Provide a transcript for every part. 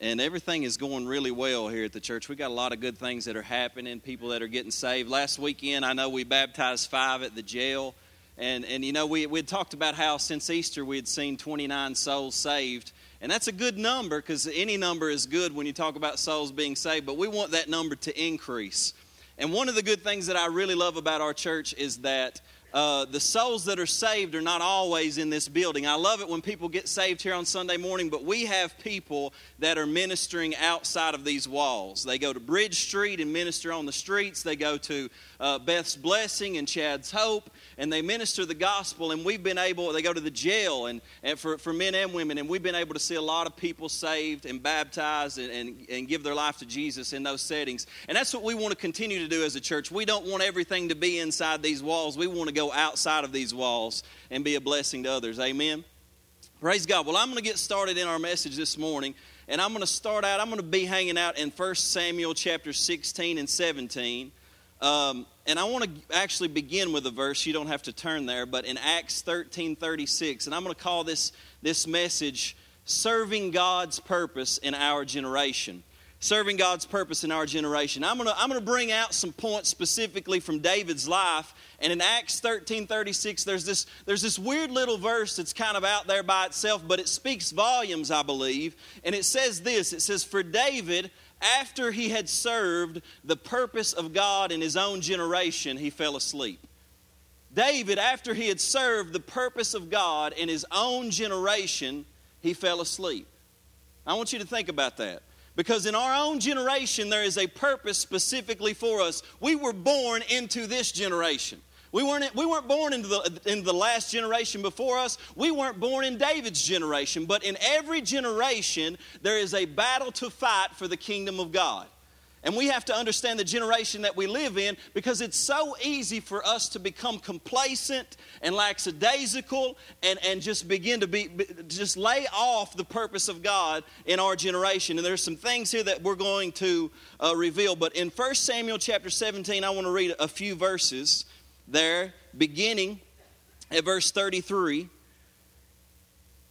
and everything is going really well here at the church. We got a lot of good things that are happening, people that are getting saved. Last weekend, I know we baptized five at the jail, and and you know we had talked about how since Easter we had seen 29 souls saved, and that's a good number because any number is good when you talk about souls being saved. But we want that number to increase. And one of the good things that I really love about our church is that uh, the souls that are saved are not always in this building. I love it when people get saved here on Sunday morning, but we have people that are ministering outside of these walls. They go to Bridge Street and minister on the streets, they go to uh, Beth's Blessing and Chad's Hope, and they minister the gospel. And we've been able, they go to the jail and, and for, for men and women, and we've been able to see a lot of people saved and baptized and, and, and give their life to Jesus in those settings. And that's what we want to continue to do as a church. We don't want everything to be inside these walls, we want to go outside of these walls and be a blessing to others. Amen. Praise God. Well, I'm going to get started in our message this morning, and I'm going to start out, I'm going to be hanging out in 1 Samuel chapter 16 and 17. Um, and I want to actually begin with a verse. You don't have to turn there, but in Acts 13 36. And I'm going to call this, this message Serving God's Purpose in Our Generation. Serving God's Purpose in Our Generation. I'm going to, I'm to bring out some points specifically from David's life. And in Acts 13 36, there's this, there's this weird little verse that's kind of out there by itself, but it speaks volumes, I believe. And it says this it says, For David, after he had served the purpose of God in his own generation, he fell asleep. David, after he had served the purpose of God in his own generation, he fell asleep. I want you to think about that. Because in our own generation, there is a purpose specifically for us. We were born into this generation. We weren't, we weren't born into the, in the last generation before us. We weren't born in David's generation. But in every generation, there is a battle to fight for the kingdom of God. And we have to understand the generation that we live in because it's so easy for us to become complacent and lackadaisical and, and just begin to be just lay off the purpose of God in our generation. And there's some things here that we're going to uh, reveal. But in 1 Samuel chapter 17, I want to read a few verses there, beginning at verse 33.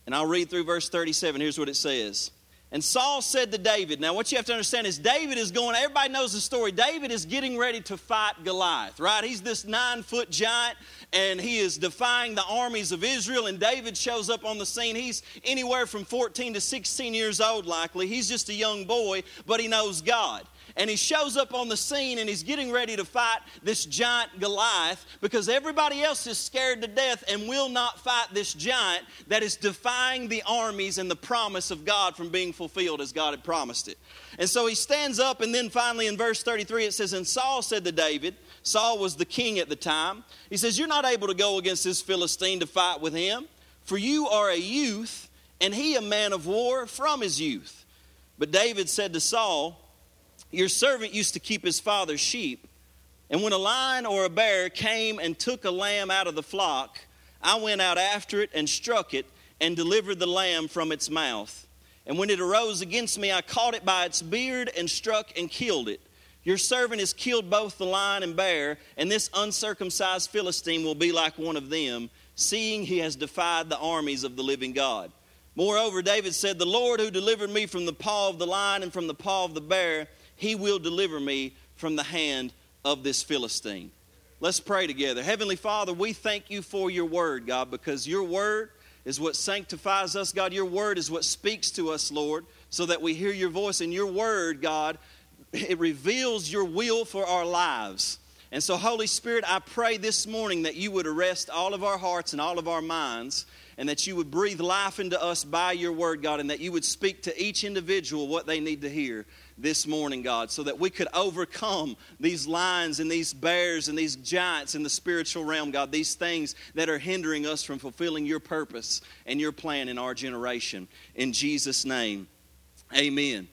And I'll read through verse 37. Here's what it says. And Saul said to David, now what you have to understand is David is going, everybody knows the story. David is getting ready to fight Goliath, right? He's this nine foot giant and he is defying the armies of Israel. And David shows up on the scene. He's anywhere from 14 to 16 years old, likely. He's just a young boy, but he knows God and he shows up on the scene and he's getting ready to fight this giant Goliath because everybody else is scared to death and will not fight this giant that is defying the armies and the promise of God from being fulfilled as God had promised it. And so he stands up, and then finally in verse 33 it says, And Saul said to David, Saul was the king at the time, he says, You're not able to go against this Philistine to fight with him, for you are a youth, and he a man of war from his youth. But David said to Saul, your servant used to keep his father's sheep, and when a lion or a bear came and took a lamb out of the flock, I went out after it and struck it and delivered the lamb from its mouth. And when it arose against me, I caught it by its beard and struck and killed it. Your servant has killed both the lion and bear, and this uncircumcised Philistine will be like one of them, seeing he has defied the armies of the living God. Moreover, David said, The Lord who delivered me from the paw of the lion and from the paw of the bear, he will deliver me from the hand of this Philistine. Let's pray together. Heavenly Father, we thank you for your word, God, because your word is what sanctifies us, God. Your word is what speaks to us, Lord, so that we hear your voice. And your word, God, it reveals your will for our lives. And so, Holy Spirit, I pray this morning that you would arrest all of our hearts and all of our minds, and that you would breathe life into us by your word, God, and that you would speak to each individual what they need to hear this morning, God, so that we could overcome these lions and these bears and these giants in the spiritual realm, God, these things that are hindering us from fulfilling your purpose and your plan in our generation. In Jesus' name, amen.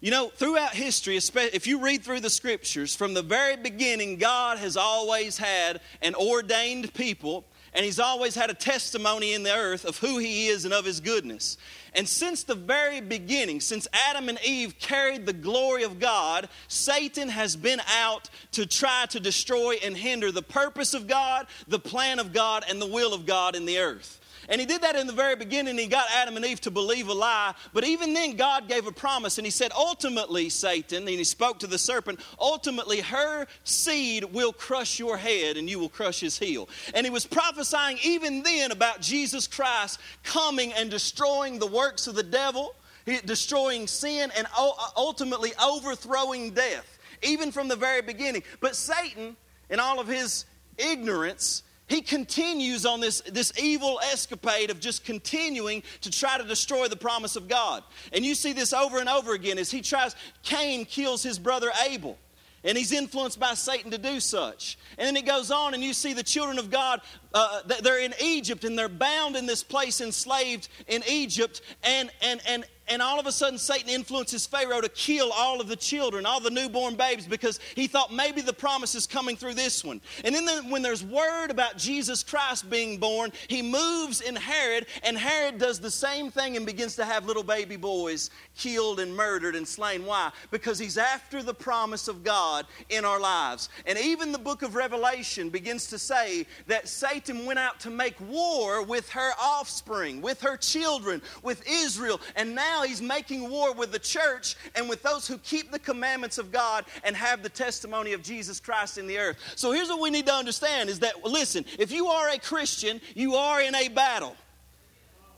You know, throughout history, especially if you read through the scriptures, from the very beginning, God has always had an ordained people and he's always had a testimony in the earth of who he is and of his goodness. And since the very beginning, since Adam and Eve carried the glory of God, Satan has been out to try to destroy and hinder the purpose of God, the plan of God, and the will of God in the earth. And he did that in the very beginning. He got Adam and Eve to believe a lie. But even then, God gave a promise. And he said, ultimately, Satan, and he spoke to the serpent, ultimately, her seed will crush your head and you will crush his heel. And he was prophesying even then about Jesus Christ coming and destroying the works of the devil, destroying sin, and ultimately overthrowing death, even from the very beginning. But Satan, in all of his ignorance, he continues on this, this evil escapade of just continuing to try to destroy the promise of God. And you see this over and over again as he tries, Cain kills his brother Abel. And he's influenced by Satan to do such. And then it goes on, and you see the children of God, uh, they're in Egypt and they're bound in this place, enslaved in Egypt. And, and, and, and all of a sudden Satan influences Pharaoh to kill all of the children, all the newborn babes, because he thought maybe the promise is coming through this one. And then the, when there's word about Jesus Christ being born, he moves in Herod, and Herod does the same thing and begins to have little baby boys killed and murdered and slain. Why? Because he's after the promise of God in our lives. And even the book of Revelation begins to say that Satan went out to make war with her offspring, with her children, with Israel, and now now he's making war with the church and with those who keep the commandments of God and have the testimony of Jesus Christ in the earth. So here's what we need to understand is that, listen, if you are a Christian, you are in a battle.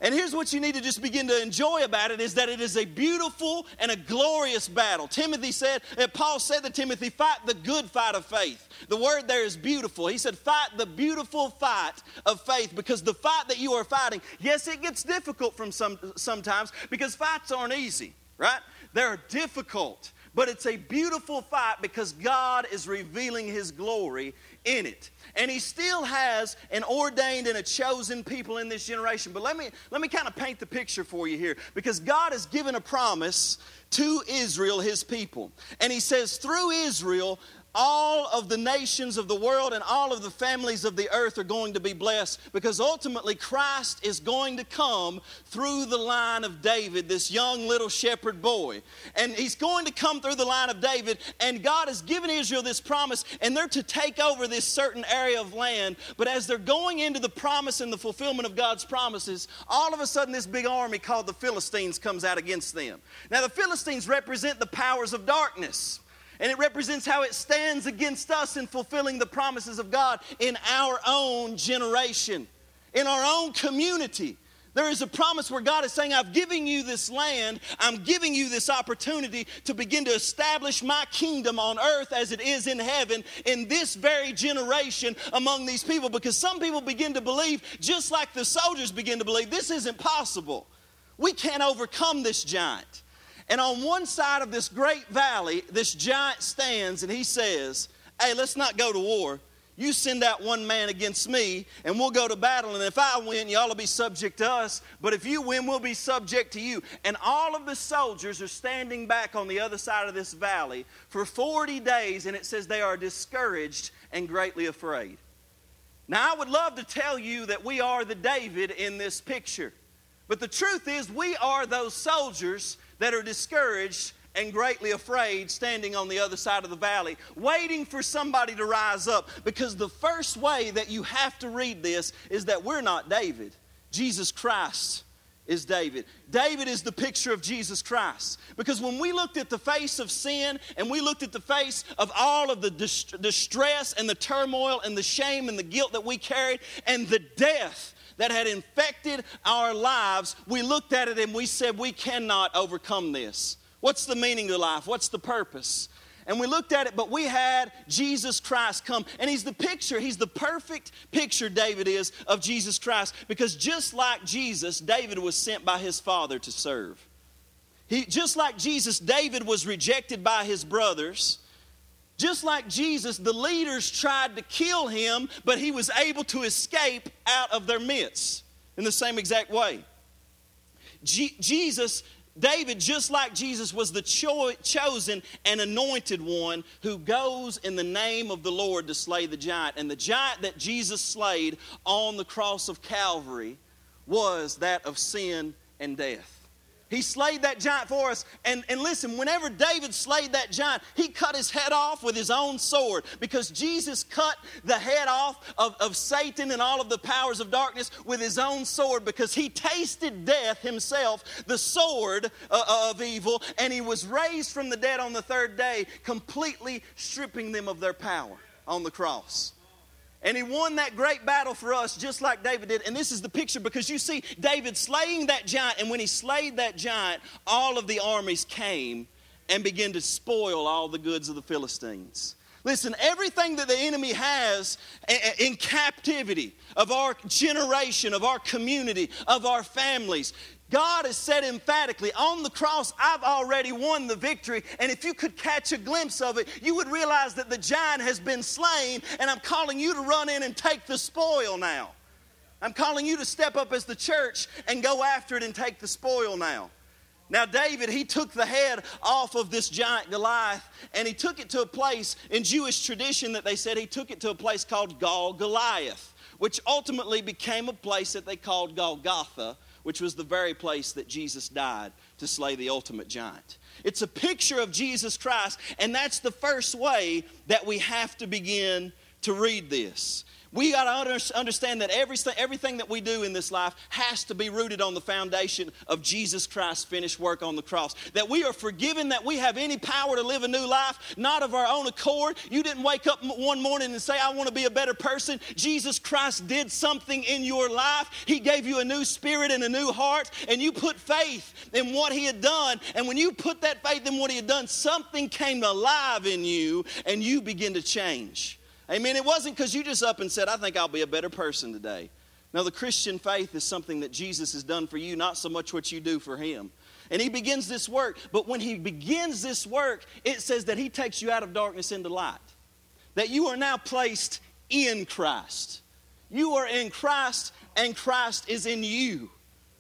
And here's what you need to just begin to enjoy about it is that it is a beautiful and a glorious battle. Timothy said, Paul said to Timothy, fight the good fight of faith. The word there is beautiful. He said, fight the beautiful fight of faith because the fight that you are fighting, yes, it gets difficult from some sometimes because fights aren't easy, right? They're difficult, but it's a beautiful fight because God is revealing his glory in it. And he still has an ordained and a chosen people in this generation. But let me, let me kind of paint the picture for you here because God has given a promise to Israel, his people. And he says, through Israel, all of the nations of the world and all of the families of the earth are going to be blessed because ultimately Christ is going to come through the line of David, this young little shepherd boy. And he's going to come through the line of David, and God has given Israel this promise, and they're to take over this certain area of land. But as they're going into the promise and the fulfillment of God's promises, all of a sudden this big army called the Philistines comes out against them. Now, the Philistines represent the powers of darkness. And it represents how it stands against us in fulfilling the promises of God in our own generation, in our own community. There is a promise where God is saying, I've given you this land, I'm giving you this opportunity to begin to establish my kingdom on earth as it is in heaven in this very generation among these people. Because some people begin to believe, just like the soldiers begin to believe, this isn't possible. We can't overcome this giant. And on one side of this great valley, this giant stands and he says, Hey, let's not go to war. You send out one man against me, and we'll go to battle. And if I win, y'all will be subject to us. But if you win, we'll be subject to you. And all of the soldiers are standing back on the other side of this valley for 40 days, and it says they are discouraged and greatly afraid. Now, I would love to tell you that we are the David in this picture. But the truth is, we are those soldiers that are discouraged and greatly afraid standing on the other side of the valley, waiting for somebody to rise up. Because the first way that you have to read this is that we're not David. Jesus Christ is David. David is the picture of Jesus Christ. Because when we looked at the face of sin and we looked at the face of all of the distress and the turmoil and the shame and the guilt that we carried and the death that had infected our lives, we looked at it and we said, We cannot overcome this. What's the meaning of life? What's the purpose? And we looked at it, but we had Jesus Christ come. And he's the picture, he's the perfect picture, David is, of Jesus Christ. Because just like Jesus, David was sent by his father to serve. He, just like Jesus, David was rejected by his brothers. Just like Jesus, the leaders tried to kill him, but he was able to escape out of their midst in the same exact way. G- Jesus, David, just like Jesus, was the cho- chosen and anointed one who goes in the name of the Lord to slay the giant. And the giant that Jesus slayed on the cross of Calvary was that of sin and death. He slayed that giant for us. And, and listen, whenever David slayed that giant, he cut his head off with his own sword because Jesus cut the head off of, of Satan and all of the powers of darkness with his own sword because he tasted death himself, the sword uh, of evil, and he was raised from the dead on the third day, completely stripping them of their power on the cross. And he won that great battle for us just like David did. And this is the picture because you see David slaying that giant. And when he slayed that giant, all of the armies came and began to spoil all the goods of the Philistines. Listen, everything that the enemy has eh, eh, in captivity of our generation, of our community, of our families, God has said emphatically, on the cross, I've already won the victory. And if you could catch a glimpse of it, you would realize that the giant has been slain, and I'm calling you to run in and take the spoil now. I'm calling you to step up as the church and go after it and take the spoil now. Now, David, he took the head off of this giant Goliath and he took it to a place in Jewish tradition that they said he took it to a place called Gal Goliath, which ultimately became a place that they called Golgotha, which was the very place that Jesus died to slay the ultimate giant. It's a picture of Jesus Christ, and that's the first way that we have to begin to read this. We got to understand that everything, everything that we do in this life has to be rooted on the foundation of Jesus Christ's finished work on the cross. That we are forgiven, that we have any power to live a new life, not of our own accord. You didn't wake up one morning and say, I want to be a better person. Jesus Christ did something in your life. He gave you a new spirit and a new heart, and you put faith in what He had done. And when you put that faith in what He had done, something came alive in you, and you begin to change. Amen. It wasn't because you just up and said, I think I'll be a better person today. Now, the Christian faith is something that Jesus has done for you, not so much what you do for him. And he begins this work, but when he begins this work, it says that he takes you out of darkness into light. That you are now placed in Christ. You are in Christ, and Christ is in you,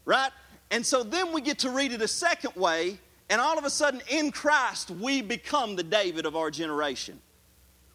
right? And so then we get to read it a second way, and all of a sudden, in Christ, we become the David of our generation.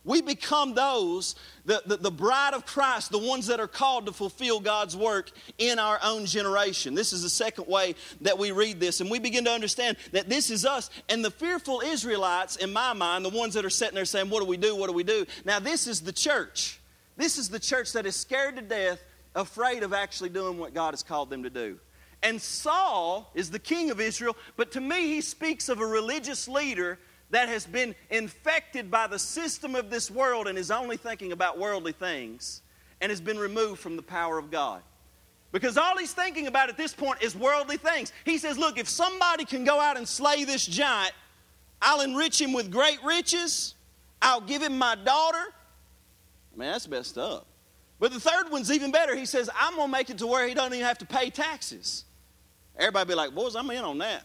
We become those, the, the, the, bride of Christ, the ones that are called to fulfill God's work in our own generation. This is the second way that we read this. And we begin to understand that this is us. And the fearful Israelites, in my mind, the ones that are sitting there saying, What do we do? What do we do? Now, this is the church. This is the church that is scared to death, afraid of actually doing what God has called them to do. And Saul is the king of Israel, but to me, he speaks of a religious leader that has been infected by the system of this world and is only thinking about worldly things and has been removed from the power of God. Because all he's thinking about at this point is worldly things. He says, Look, if somebody can go out and slay this giant, I'll enrich him with great riches, I'll give him my daughter. Man, that's messed up. But the third one's even better. He says, I'm going to make it to where he doesn't even have to pay taxes. Everybody be like, Boys, I'm in on that.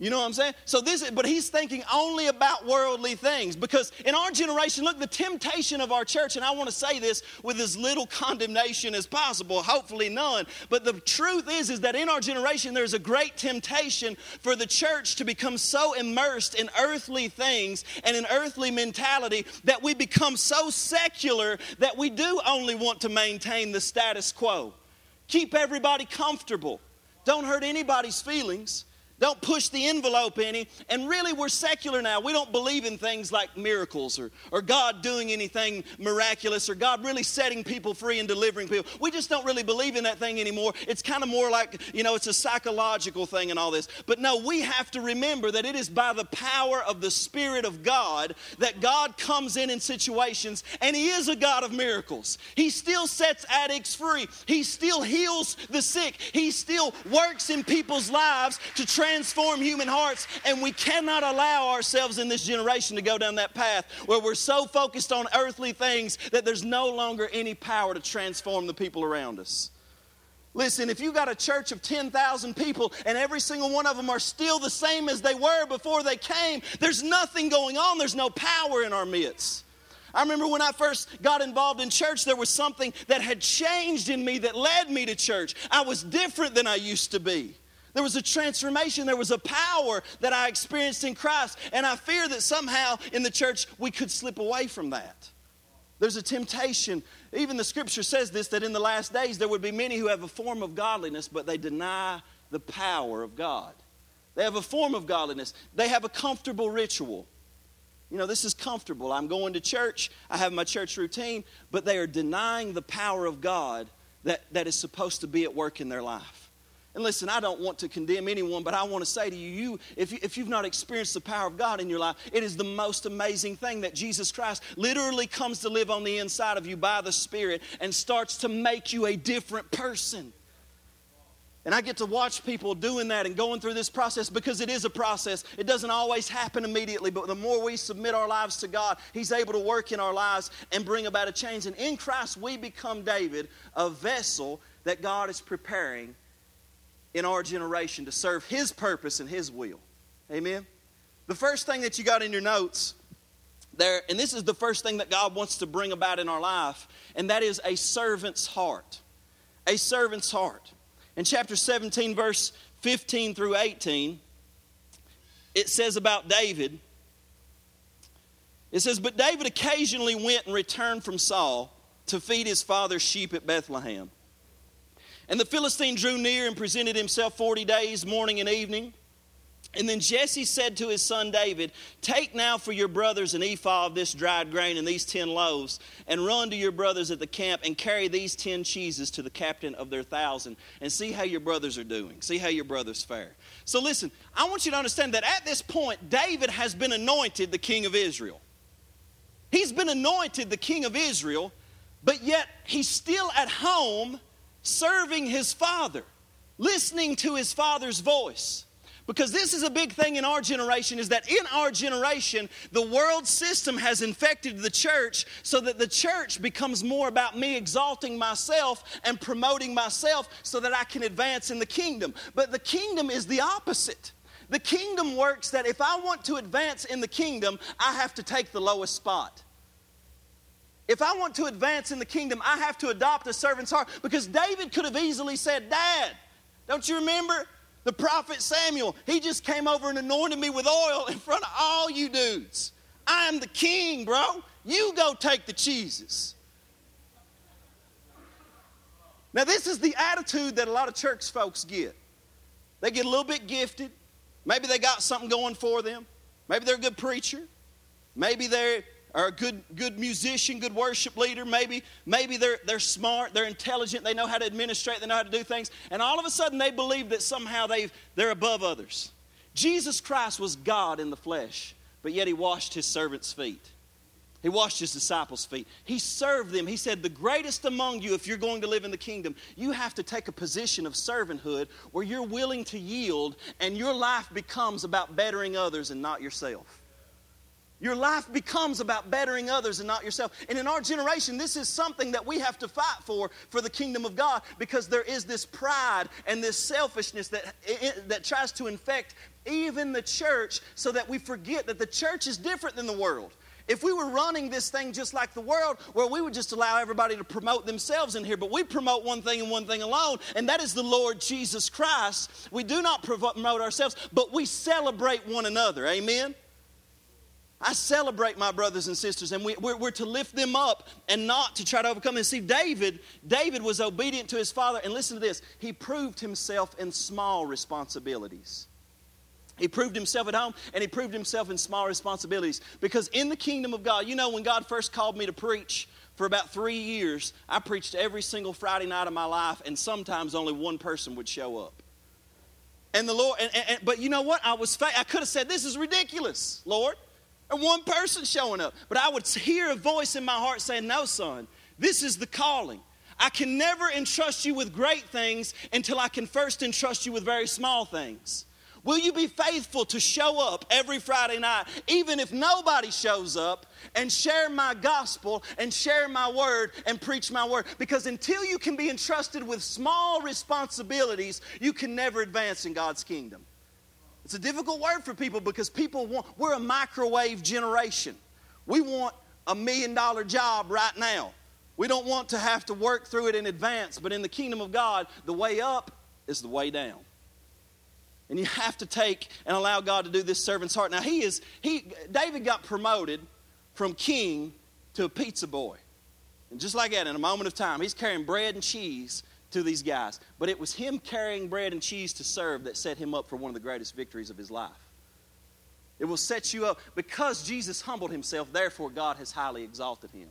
You know what I'm saying? So this, is, but he's thinking only about worldly things because in our generation, look, the temptation of our church, and I want to say this with as little condemnation as possible, hopefully none. But the truth is, is that in our generation, there's a great temptation for the church to become so immersed in earthly things and an earthly mentality that we become so secular that we do only want to maintain the status quo. Keep everybody comfortable. Don't hurt anybody's feelings. Don't push the envelope any. And really, we're secular now. We don't believe in things like miracles or, or God doing anything miraculous or God really setting people free and delivering people. We just don't really believe in that thing anymore. It's kind of more like, you know, it's a psychological thing and all this. But no, we have to remember that it is by the power of the Spirit of God that God comes in in situations and He is a God of miracles. He still sets addicts free, He still heals the sick, He still works in people's lives to transform transform human hearts, and we cannot allow ourselves in this generation to go down that path where we're so focused on earthly things that there's no longer any power to transform the people around us. Listen, if you got a church of 10,000 people and every single one of them are still the same as they were before they came, there's nothing going on. There's no power in our midst. I remember when I first got involved in church, there was something that had changed in me that led me to church. I was different than I used to be. There was a transformation, there was a power that I experienced in Christ, and I fear that somehow in the church we could slip away from that. There's a temptation. Even the scripture says this that in the last days there would be many who have a form of godliness, but they deny the power of God. They have a form of godliness, they have a comfortable ritual. You know, this is comfortable. I'm going to church, I have my church routine, but they are denying the power of God that, that is supposed to be at work in their life. And listen, I don't want to condemn anyone, but I want to say to you, you if, you, if you've not experienced the power of God in your life, it is the most amazing thing that Jesus Christ literally comes to live on the inside of you by the Spirit and starts to make you a different person. And I get to watch people doing that and going through this process because it is a process. It doesn't always happen immediately, but the more we submit our lives to God, He's able to work in our lives and bring about a change. And in Christ, we become David, a vessel that God is preparing in our generation to serve His purpose and His will. Amen? The first thing that you got in your notes there, and this is the first thing that God wants to bring about in our life, and that is a servant's heart. A servant's heart. In chapter 17, verse 15 through 18, it says about David, it says, But David occasionally went and returned from Saul to feed his father's sheep at Bethlehem. And the Philistine drew near and presented himself 40 days, morning and evening. And then Jesse said to his son David, Take now for your brothers an ephah of this dried grain and these ten loaves, and run to your brothers at the camp and carry these ten cheeses to the captain of their thousand, and see how your brothers are doing. See how your brothers fare. So listen, I want you to understand that at this point, David has been anointed the king of Israel. He's been anointed the king of Israel, but yet he's still at home serving his father, listening to his father's voice. Because this is a big thing in our generation is that in our generation, the world system has infected the church so that the church becomes more about me exalting myself and promoting myself so that I can advance in the kingdom. But the kingdom is the opposite. The kingdom works that if I want to advance in the kingdom, I have to take the lowest spot. If I want to advance in the kingdom, I have to adopt a servant's heart because David could have easily said, Dad, don't you remember? The prophet Samuel, he just came over and anointed me with oil in front of all you dudes. I am the king, bro. You go take the cheeses. Now, this is the attitude that a lot of church folks get. They get a little bit gifted. Maybe they got something going for them. Maybe they're a good preacher. Maybe they're or a good, good musician, good worship leader. Maybe, maybe they're, they're smart, they're intelligent, they know how to administrate, they know how to do things. And all of a sudden they believe that somehow they they're above others. Jesus Christ was God in the flesh, but yet he washed his servants' feet. He washed his disciples' feet. He served them. He said, The greatest among you, if you're going to live in the kingdom, you have to take a position of servanthood where you're willing to yield and your life becomes about bettering others and not yourself. Your life becomes about bettering others and not yourself. And in our generation, this is something that we have to fight for for the kingdom of God because there is this pride and this selfishness that, that tries to infect even the church so that we forget that the church is different than the world. If we were running this thing just like the world, where we would just allow everybody to promote themselves in here, but we promote one thing and one thing alone, and that is the Lord Jesus Christ. We do not promote ourselves, but we celebrate one another. Amen? I celebrate my brothers and sisters, and we, we're, we're, to lift them up and not to try to overcome them. See, David, David was obedient to his father, and listen to this. He proved himself in small responsibilities. He proved himself at home, and he proved himself in small responsibilities. Because in the kingdom of God, you know, when God first called me to preach for about three years, I preached every single Friday night of my life, and sometimes only one person would show up. And the Lord, and, and, but you know what? I was, I could have said, "This is ridiculous, Lord." And one person showing up. But I would hear a voice in my heart saying, No, son, this is the calling. I can never entrust you with great things until I can first entrust you with very small things. Will you be faithful to show up every Friday night, even if nobody shows up, and share my gospel and share my word and preach my word? Because until you can be entrusted with small responsibilities, you can never advance in God's kingdom. It's a difficult word for people because people want, we're a microwave generation. We want a million dollar job right now. We don't want to have to work through it in advance, but in the kingdom of God, the way up is the way down. And you have to take and allow God to do this servant's heart. Now he is he David got promoted from king to a pizza boy. And just like that, in a moment of time, he's carrying bread and cheese to these guys. But it was him carrying bread and cheese to serve that set him up for one of the greatest victories of his life. It will set you up because Jesus humbled himself, therefore, God has highly exalted him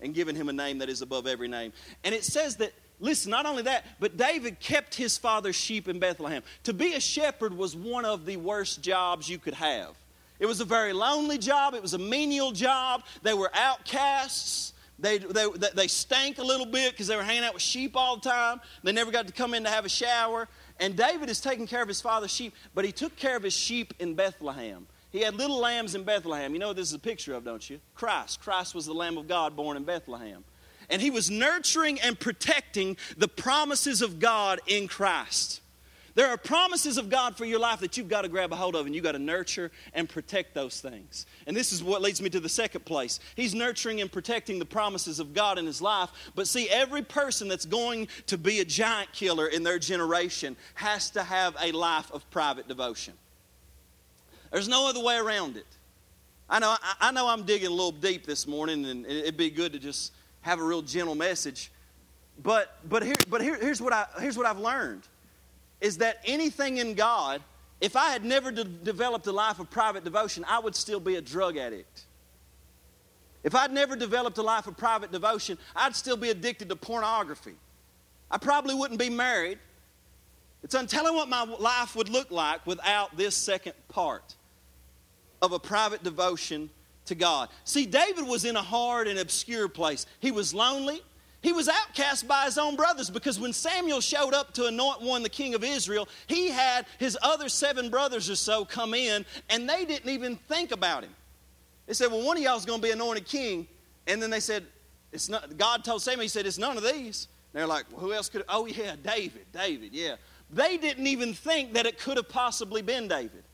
and given him a name that is above every name. And it says that, listen, not only that, but David kept his father's sheep in Bethlehem. To be a shepherd was one of the worst jobs you could have. It was a very lonely job, it was a menial job. They were outcasts. They, they, they stank a little bit because they were hanging out with sheep all the time. They never got to come in to have a shower. And David is taking care of his father's sheep, but he took care of his sheep in Bethlehem. He had little lambs in Bethlehem. You know what this is a picture of, don't you? Christ. Christ was the Lamb of God born in Bethlehem. And he was nurturing and protecting the promises of God in Christ. There are promises of God for your life that you've got to grab a hold of and you've got to nurture and protect those things. And this is what leads me to the second place. He's nurturing and protecting the promises of God in his life. But see, every person that's going to be a giant killer in their generation has to have a life of private devotion. There's no other way around it. I know, I know I'm digging a little deep this morning, and it'd be good to just have a real gentle message. But, but, here, but here, here's, what I, here's what I've learned is that anything in God, if I had never de- developed a life of private devotion, I would still be a drug addict. If I'd never developed a life of private devotion, I'd still be addicted to pornography. I probably wouldn't be married. It's untelling what my life would look like without this second part of a private devotion to God. See, David was in a hard and obscure place. He was lonely. He was outcast by his own brothers because when Samuel showed up to anoint one, the king of Israel, he had his other seven brothers or so come in and they didn't even think about him. They said, Well, one of y'all is going to be anointed king. And then they said, it's not, God told Samuel, He said, It's none of these. And they're like, well, Who else could? Oh, yeah, David, David, yeah. They didn't even think that it could have possibly been David.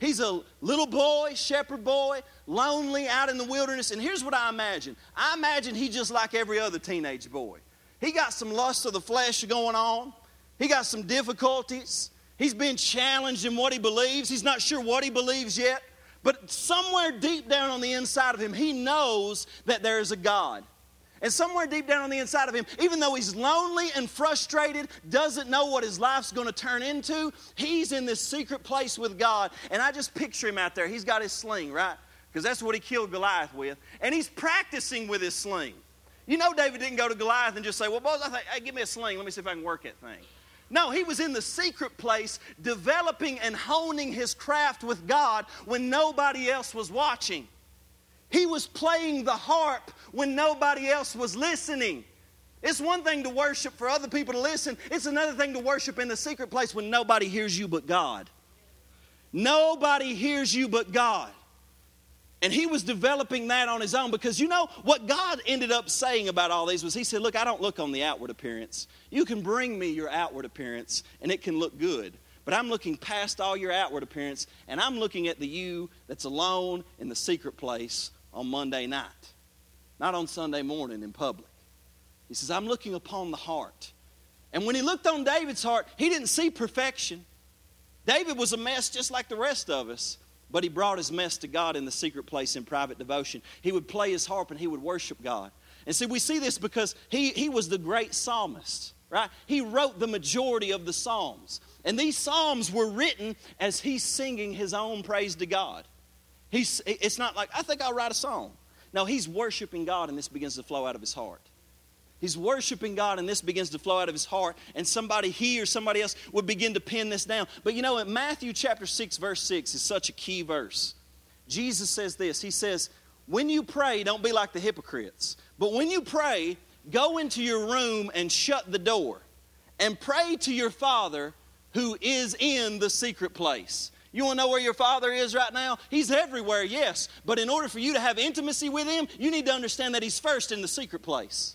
He's a little boy, shepherd boy, lonely out in the wilderness. And here's what I imagine I imagine he's just like every other teenage boy. He got some lust of the flesh going on, he got some difficulties. He's been challenged in what he believes. He's not sure what he believes yet. But somewhere deep down on the inside of him, he knows that there is a God. And somewhere deep down on the inside of him, even though he's lonely and frustrated, doesn't know what his life's going to turn into, he's in this secret place with God. And I just picture him out there. He's got his sling, right? Because that's what he killed Goliath with. And he's practicing with his sling. You know, David didn't go to Goliath and just say, Well, boys, I think, hey, give me a sling. Let me see if I can work that thing. No, he was in the secret place developing and honing his craft with God when nobody else was watching. He was playing the harp when nobody else was listening. It's one thing to worship for other people to listen, it's another thing to worship in the secret place when nobody hears you but God. Nobody hears you but God. And he was developing that on his own because you know what God ended up saying about all these was He said, Look, I don't look on the outward appearance. You can bring me your outward appearance and it can look good. But I'm looking past all your outward appearance and I'm looking at the you that's alone in the secret place on Monday night, not on Sunday morning in public. He says, I'm looking upon the heart. And when he looked on David's heart, he didn't see perfection. David was a mess just like the rest of us, but he brought his mess to God in the secret place in private devotion. He would play his harp and he would worship God. And see, we see this because he, he was the great psalmist, right? He wrote the majority of the Psalms. And these Psalms were written as he's singing his own praise to God. He's, it's not like, I think I'll write a song. No, he's worshiping God and this begins to flow out of his heart. He's worshiping God and this begins to flow out of his heart, and somebody he or somebody else would begin to pin this down. But you know, in Matthew chapter 6, verse 6 is such a key verse. Jesus says this He says, When you pray, don't be like the hypocrites, but when you pray, go into your room and shut the door and pray to your Father who is in the secret place. You want to know where your father is right now? He's everywhere, yes. But in order for you to have intimacy with him, you need to understand that he's first in the secret place.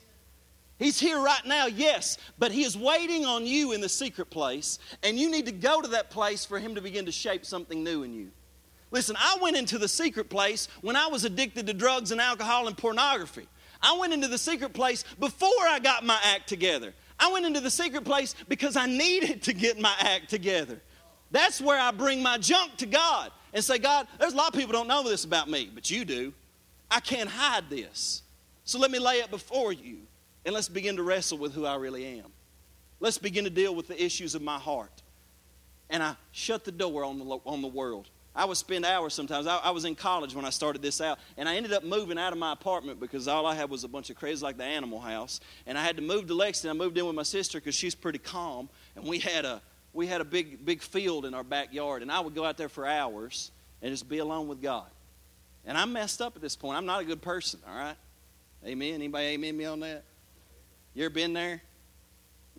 He's here right now, yes, but he is waiting on you in the secret place, and you need to go to that place for him to begin to shape something new in you. Listen, I went into the secret place when I was addicted to drugs and alcohol and pornography. I went into the secret place before I got my act together. I went into the secret place because I needed to get my act together. That's where I bring my junk to God and say, God, there's a lot of people don't know this about me, but you do. I can't hide this. So let me lay it before you and let's begin to wrestle with who I really am. Let's begin to deal with the issues of my heart. And I shut the door on the, on the world. I would spend hours sometimes. I, I, was in college when I started this out, and I ended up moving out of my apartment because all I had was a bunch of crazy, like the animal house. And I had to move to Lexington. I moved in with my sister because she's pretty calm, and we had a we had a big big field in our backyard, and I would go out there for hours and just be alone with God. And I'm messed up at this point. I'm not a good person. All right, Amen. Anybody amen me on that? You ever been there?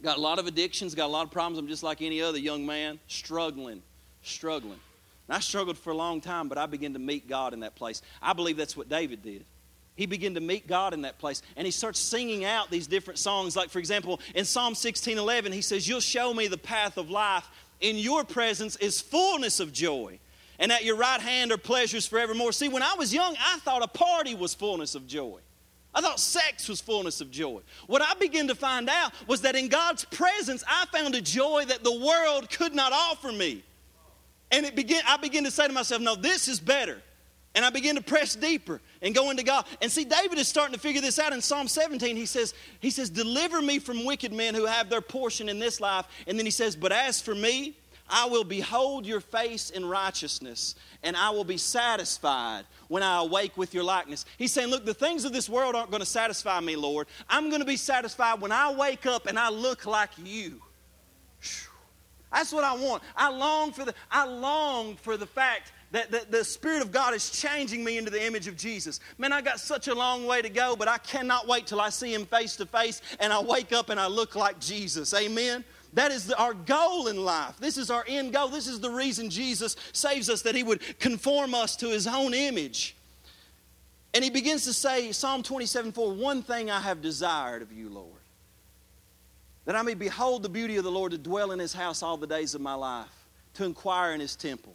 Got a lot of addictions, got a lot of problems. I'm just like any other young man, struggling, struggling. And I struggled for a long time, but I began to meet God in that place. I believe that's what David did. He began to meet God in that place. And he starts singing out these different songs. Like, for example, in Psalm 16 11, he says, You'll show me the path of life. In your presence is fullness of joy. And at your right hand are pleasures forevermore. See, when I was young, I thought a party was fullness of joy. I thought sex was fullness of joy. What I began to find out was that in God's presence, I found a joy that the world could not offer me. And it began, I began to say to myself, no, this is better. And I begin to press deeper and go into God. And see, David is starting to figure this out in Psalm 17. He says, he says, Deliver me from wicked men who have their portion in this life. And then he says, But as for me, I will behold your face in righteousness, and I will be satisfied when I awake with your likeness. He's saying, Look, the things of this world aren't going to satisfy me, Lord. I'm going to be satisfied when I wake up and I look like you. That's what I want. I long for the, I long for the fact that the, the Spirit of God is changing me into the image of Jesus. Man, I got such a long way to go, but I cannot wait till I see Him face to face and I wake up and I look like Jesus. Amen. That is our goal in life. This is our end goal. This is the reason Jesus saves us, that He would conform us to His own image. And He begins to say, Psalm 27 4, one thing I have desired of you, Lord that I may behold the beauty of the Lord, to dwell in his house all the days of my life, to inquire in his temple.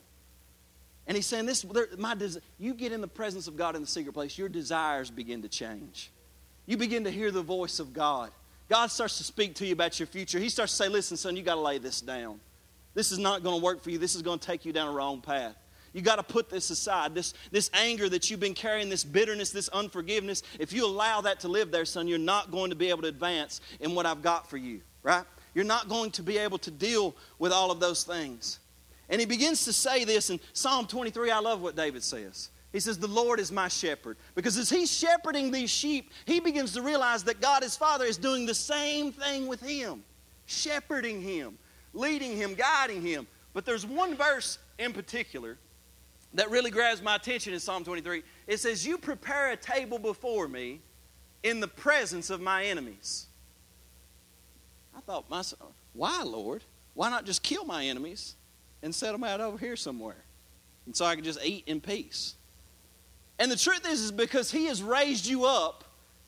And he's saying, this, my you get in the presence of God in the secret place, your desires begin to change. You begin to hear the voice of God. God starts to speak to you about your future. He starts to say, listen, son, you got to lay this down. This is not going to work for you. This is going to take you down a wrong path. You got to put this aside. This, this anger that you've been carrying, this bitterness, this unforgiveness, if you allow that to live there, son, you're not going to be able to advance in what I've got for you, right? You're not going to be able to deal with all of those things. And he begins to say this in Psalm 23. I love what David says. He says, The Lord is my shepherd. Because as he's shepherding these sheep, he begins to realize that God, his Father, is doing the same thing with him, shepherding him, leading him, guiding him. But there's one verse in particular that really grabs my attention in Psalm 23. It says, You prepare a table before me in the presence of my enemies. I thought, myself, why, Lord? Why not just kill my enemies and set them out over here somewhere? And so I can just eat in peace. And the truth is, is because He has raised you up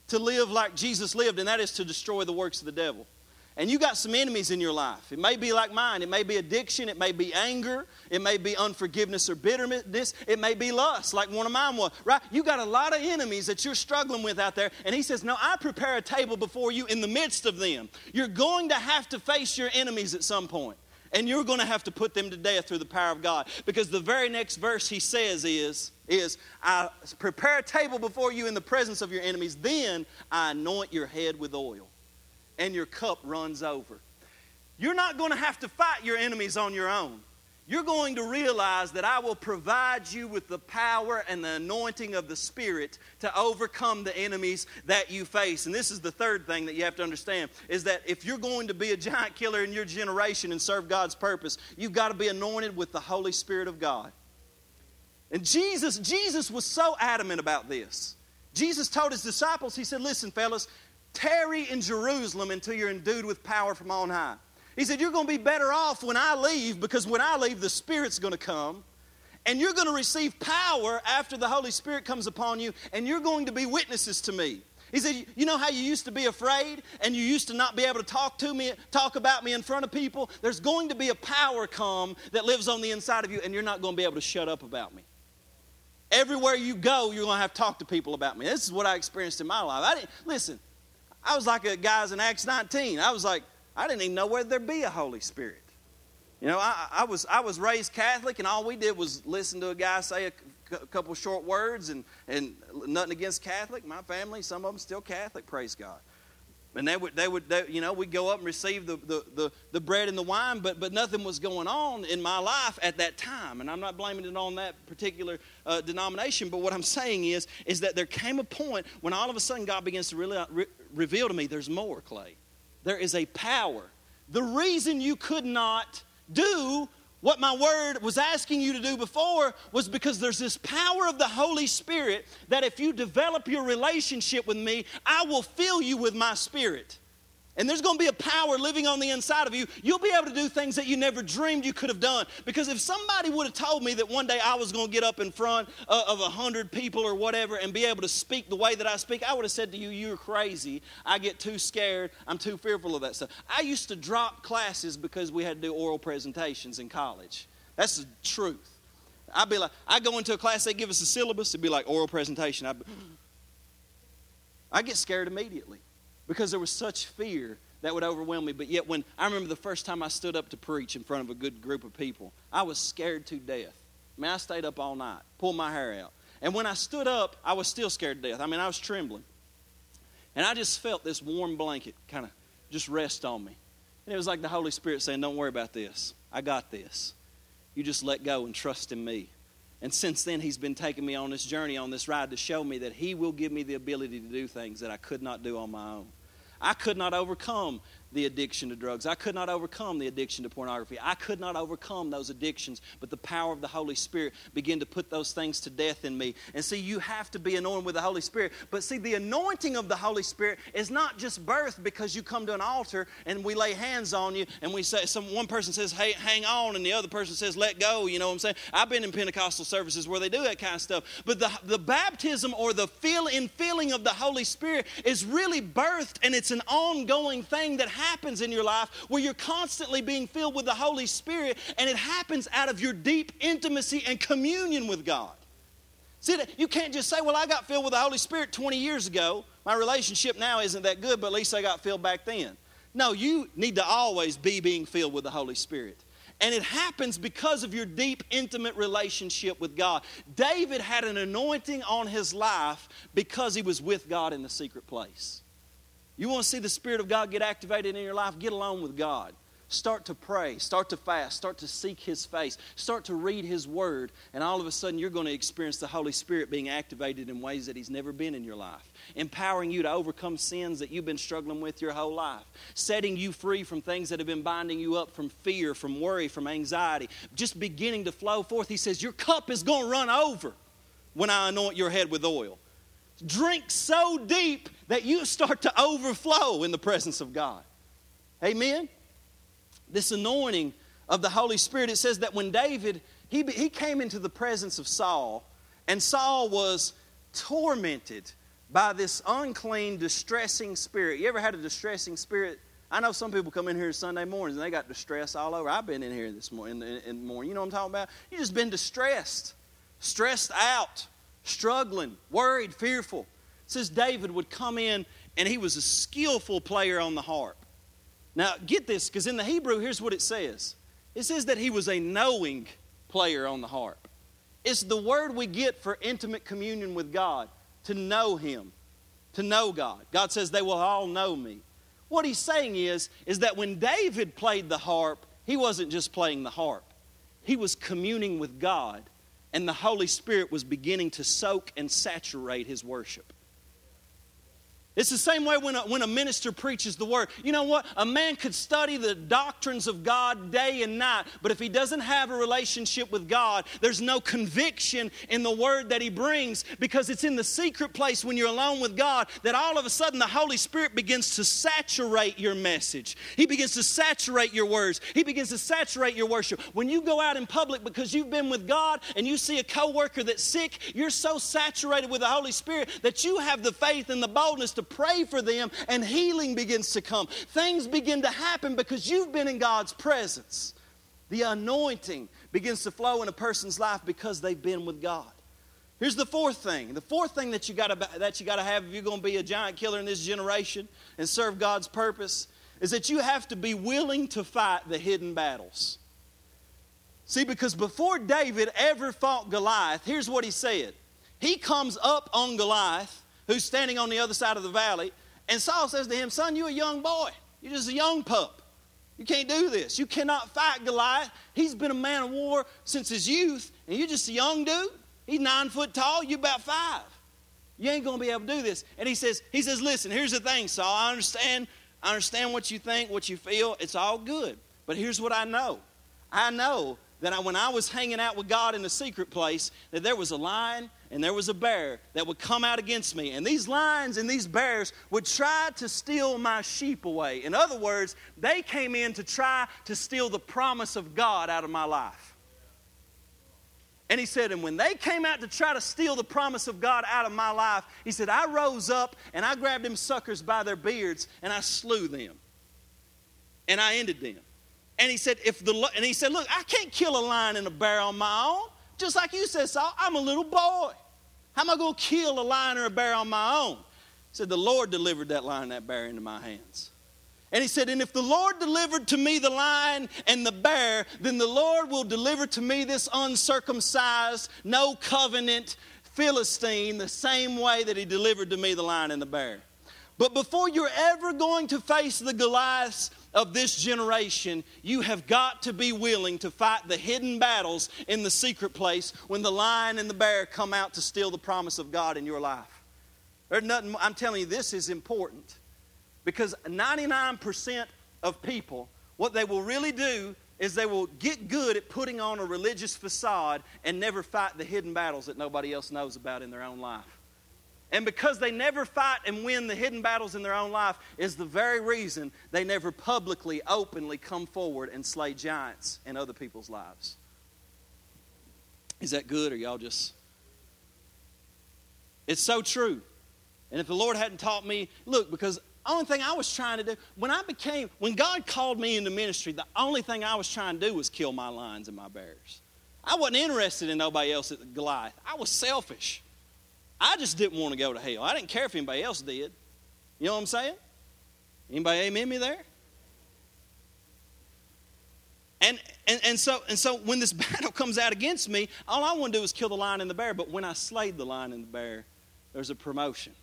to live like Jesus lived, and that is to destroy the works of the devil and you got some enemies in your life. It may be like mine. It may be addiction. It may be anger. It may be unforgiveness or bitterness. It may be lust, like one of mine was. Right? You got a lot of enemies that you're struggling with out there. And he says, No, I prepare a table before you in the midst of them. You're going to have to face your enemies at some point, And you're going to have to put them to death through the power of God. Because the very next verse he says is, is I prepare a table before you in the presence of your enemies, then I anoint your head with oil and your cup runs over. You're not going to have to fight your enemies on your own. You're going to realize that I will provide you with the power and the anointing of the Spirit to overcome the enemies that you face. And this is the third thing that you have to understand is that if you're going to be a giant killer in your generation and serve God's purpose, you've got to be anointed with the Holy Spirit of God. And Jesus, Jesus was so adamant about this. Jesus told his disciples, he said, Listen, fellas, Tarry in Jerusalem until you're endued with power from on high. He said, You're going to be better off when I leave because when I leave, the Spirit's going to come. And you're going to receive power after the Holy Spirit comes upon you, and you're going to be witnesses to me. He said, You know how you used to be afraid and you used to not be able to talk to me, talk about me in front of people? There's going to be a power come that lives on the inside of you, and you're not going to be able to shut up about me. Everywhere you go, you're going to have to talk to people about me. This is what I experienced in my life. I didn't, listen, I was like a guys in Acts 19. I was like, I didn't even know whether there'd be a Holy Spirit. You know, I, I, was, I was raised Catholic, and all we did was listen to a guy say a, a couple short words, and, and nothing against Catholic. My family, some of them still Catholic, praise God. And they would, they would they, you know, we'd go up and receive the, the, the, the, bread and the wine, but, but nothing was going on in my life at that time. And I'm not blaming it on that particular uh, denomination, but what I'm saying is, is that there came a point when all of a sudden God begins to really, uh, re- reveal to me there's more, Clay. There is a power. The reason you could not do what my word was asking you to do before was because there's this power of the Holy Spirit that if you develop your relationship with me, I will fill you with my spirit. And there's going to be a power living on the inside of you. You'll be able to do things that you never dreamed you could have done. Because if somebody would have told me that one day I was going to get up in front of a hundred people or whatever and be able to speak the way that I speak, I would have said to you, You're crazy. I get too scared. I'm too fearful of that stuff. I used to drop classes because we had to do oral presentations in college. That's the truth. I'd be like, I go into a class, they give us a syllabus, it'd be like oral presentation. I'd be, I get scared immediately because there was such fear that would overwhelm me. But yet, when I remember the first time I stood up to preach in front of a good group of people, I was scared to death. I mean, I stayed up all night, pulled my hair out. And when I stood up, I was still scared to death. I mean, I was trembling. And I just felt this warm blanket kind of just rest on me. And it was like the Holy Spirit saying, Don't worry about this. I got this. You just let go and trust in me. And since then, He's been taking me on this journey, on this ride to show me that He will give me the ability to do things that I could not do on my own. I could not overcome the addiction to drugs. I could not overcome the addiction to pornography. I could not overcome those addictions, but the power of the Holy Spirit began to put those things to death in me. And see, you have to be anointed with the Holy Spirit. But see, the anointing of the Holy Spirit is not just birth because you come to an altar and we lay hands on you and we say, some one person says, hey, hang on, and the other person says, let go. You know what I'm saying? I've been in Pentecostal services where they do that kind of stuff. But the, the baptism or the feel in feeling of the Holy Spirit is really birthed and it's an ongoing thing that happens happens in your life where you're constantly being filled with the Holy Spirit, and it happens out of your deep intimacy and communion with God. See, you can't just say, Well, I got filled with the Holy Spirit 20 years ago. My relationship now isn't that good, but at least I got filled back then. No, you need to always be being filled with the Holy Spirit. And it happens because of your deep, intimate relationship with God. David had an anointing on his life because he was with God in the secret place. You want to see the Spirit of God get activated in your life? Get along with God. Start to pray, start to fast, start to seek His face, start to read His Word, and all of a sudden you're going to experience the Holy Spirit being activated in ways that He's never been in your life, empowering you to overcome sins that you've been struggling with your whole life, setting you free from things that have been binding you up from fear, from worry, from anxiety, just beginning to flow forth. He says, Your cup is going to run over when I anoint your head with oil drink so deep that you start to overflow in the presence of God. Amen? This anointing of the Holy Spirit, it says that when David, he, he came into the presence of Saul, and Saul was tormented by this unclean, distressing spirit. You ever had a distressing spirit? I know some people come in here Sunday mornings and they got distress all over. I've been in here this morning, in, in the morning. You know what I'm talking about? You just been distressed, stressed out struggling, worried, fearful. It says David would come in and he was a skillful player on the harp. Now, get this, because in the Hebrew, here's what it says it says that he was a knowing player on the harp. It's the word we get for intimate communion with God, to know Him, to know God. God says, They will all know me. What he's saying is, is that when David played the harp, he wasn't just playing the harp, he was communing with God and the Holy Spirit was beginning to soak and saturate his worship. It's the same way when a, when a minister preaches the word. You know what? A man could study the doctrines of God day and night, but if he doesn't have a relationship with God, there's no conviction in the word that he brings because it's in the secret place when you're alone with God that all of a sudden the Holy Spirit begins to saturate your message. He begins to saturate your words. He begins to saturate your worship. When you go out in public because you've been with God and you see a coworker that's sick, you're so saturated with the Holy Spirit that you have the faith and the boldness to pray for them, and healing begins to come. Things begin to happen because you've been in God's presence. The anointing begins to flow in a person's life because they've been with God. Here's the fourth thing. The fourth thing that you got to that you got to have if you're going to be a giant killer in this generation and serve God's purpose is that you have to be willing to fight the hidden battles. See, because before David ever fought Goliath, here's what he said. He comes up on Goliath who's standing on the other side of the valley, And Saul says to him, Son, you're a young boy. You're just a young pup. You can't do this. You cannot fight Goliath. He's been a man of war since his youth, and you're just a young dude. He's nine foot tall, You're about five. You ain't gonna be able to do this. And he says, he says, listen, here's the thing, Saul. I understand, I understand what you think, what you feel. It's all good. But here's what I know. I know that I, when I was hanging out with God in the secret place, that there was a lion and there was a bear that would come out against me. And these lions and these bears would try to steal my sheep away. In other words, they came in to try to steal the promise of God out of my life. And he said, and when they came out to try to steal the promise of God out of my life, he said, I rose up and I grabbed them suckers by their beards and I slew them. And I ended them. And he said, if the and he said, look, I can't kill a lion and a bear on my own. Just like you said, Saul, I'm a little boy. How am I going to kill a lion or a bear on my own? He said, the Lord delivered that lion and that bear into my hands. And he said, And if the Lord delivered to me the lion and the bear, then the Lord will deliver to me this uncircumcised, no covenant Philistine the same way that he delivered to me the lion and the bear. But before you're ever going to face the Goliaths of this generation, you have got to be willing to fight the hidden battles in the secret place when the lion and the bear come out to steal the promise of God in your life. There's nothing, I'm telling you, this is important because 99% of people, what they will really do is they will get good at putting on a religious facade and never fight the hidden battles that nobody else knows about in their own life. And because they never fight and win the hidden battles in their own life, is the very reason they never publicly, openly come forward and slay giants in other people's lives. Is that good or y'all just. It's so true. And if the Lord hadn't taught me, look, because only thing I was trying to do, when I became, when God called me into ministry, the only thing I was trying to do was kill my lions and my bears. I wasn't interested in nobody else at Goliath. I was selfish. I just didn't want to go to hell. I didn't care if anybody else did. You know what I'm saying? Anybody amen me there? And, and, and, so, and so when this battle comes out against me, all I want to do is kill the lion and the bear. But when I slayed the lion and the bear, there's a promotion.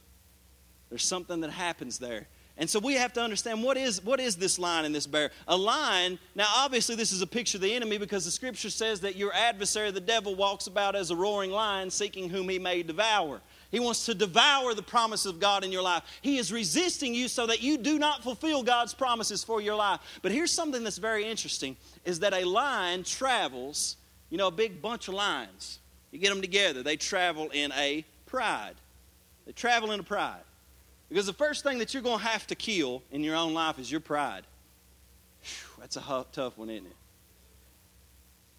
There's something that happens there. And so we have to understand what is, what is this lion and this bear? A lion, now obviously this is a picture of the enemy because the scripture says that your adversary, the devil, walks about as a roaring lion seeking whom he may devour. He wants to devour the promise of God in your life. He is resisting you so that you do not fulfill God's promises for your life. But here's something that's very interesting is that a lion travels, you know, a big bunch of lions. You get them together, they travel in a pride. They travel in a pride. Because the first thing that you're going to have to kill in your own life is your pride. Whew, that's a tough one, isn't it?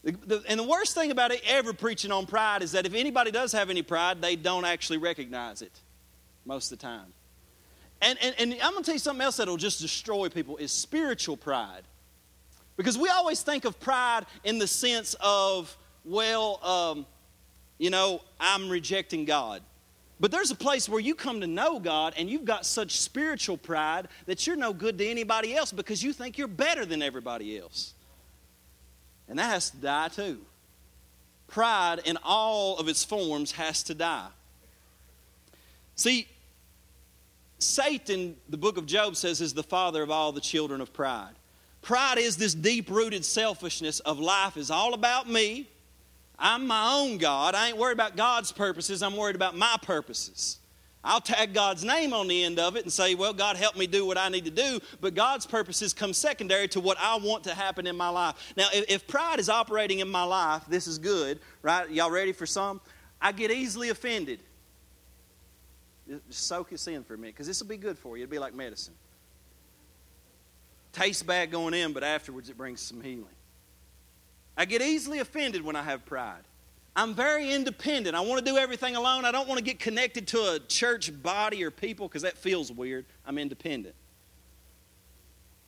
The, the, and the worst thing about it, ever preaching on pride is that if anybody does have any pride, they don't actually recognize it most of the time. And, and, and I'm going to tell you something else that'll just destroy people is spiritual pride. Because we always think of pride in the sense of, well, um, you know, I'm rejecting God. But there's a place where you come to know God and you've got such spiritual pride that you're no good to anybody else because you think you're better than everybody else. And that has to die too. Pride in all of its forms has to die. See, Satan, the book of Job says, is the father of all the children of pride. Pride is this deep rooted selfishness of life is all about me. I'm my own God. I ain't worried about God's purposes, I'm worried about my purposes. I'll tag God's name on the end of it and say, well, God, help me do what I need to do. But God's purposes come secondary to what I want to happen in my life. Now, if, if pride is operating in my life, this is good, right? Y'all ready for some? I get easily offended. Just soak this in for a minute because this will be good for you. It'll be like medicine. Tastes bad going in, but afterwards it brings some healing. I get easily offended when I have pride. I'm very independent. I want to do everything alone. I don't want to get connected to a church body or people because that feels weird. I'm independent.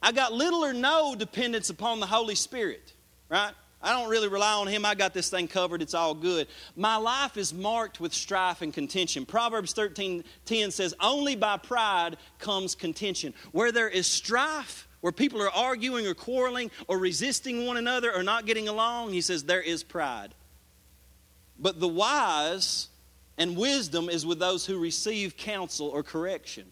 I got little or no dependence upon the Holy Spirit, right? I don't really rely on Him. I got this thing covered. It's all good. My life is marked with strife and contention. Proverbs 13 10 says, Only by pride comes contention. Where there is strife, where people are arguing or quarreling or resisting one another or not getting along, He says, there is pride. But the wise and wisdom is with those who receive counsel or correction.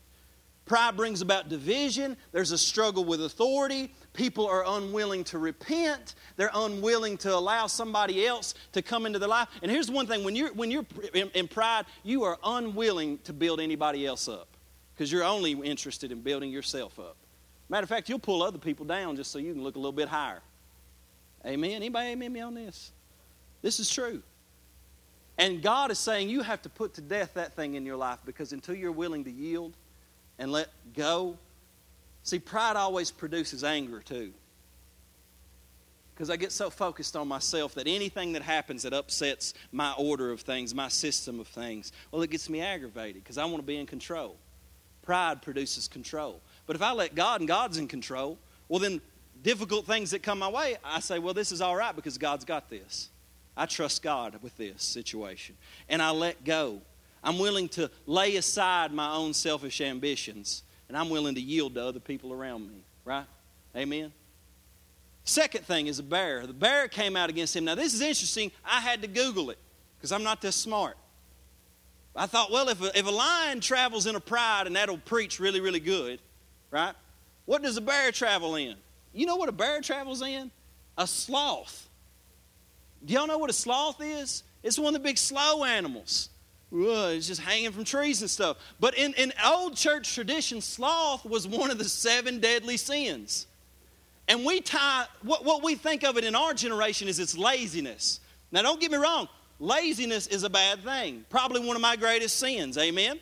Pride brings about division. There's a struggle with authority. People are unwilling to repent. They're unwilling to allow somebody else to come into their life. And here's one thing when you're, when you're in, in pride, you are unwilling to build anybody else up because you're only interested in building yourself up. Matter of fact, you'll pull other people down just so you can look a little bit higher. Amen. Anybody amen me on this? This is true. And God is saying you have to put to death that thing in your life because until you're willing to yield and let go, see, pride always produces anger too. Because I get so focused on myself that anything that happens that upsets my order of things, my system of things, well, it gets me aggravated because I want to be in control. Pride produces control. But if I let God and God's in control, well, then difficult things that come my way, I say, well, this is all right because God's got this. I trust God with this situation. And I let go. I'm willing to lay aside my own selfish ambitions and I'm willing to yield to other people around me, right? Amen. Second thing is a bear. The bear came out against him. Now, this is interesting. I had to Google it because I'm not this smart. I thought, well, if a, if a lion travels in a pride and that'll preach really, really good, right? What does a bear travel in? You know what a bear travels in? A sloth. Do y'all know what a sloth is? It's one of the big slow animals. It's just hanging from trees and stuff. But in, in old church tradition, sloth was one of the seven deadly sins. And we tie, what, what we think of it in our generation is it's laziness. Now, don't get me wrong, laziness is a bad thing. Probably one of my greatest sins. Amen?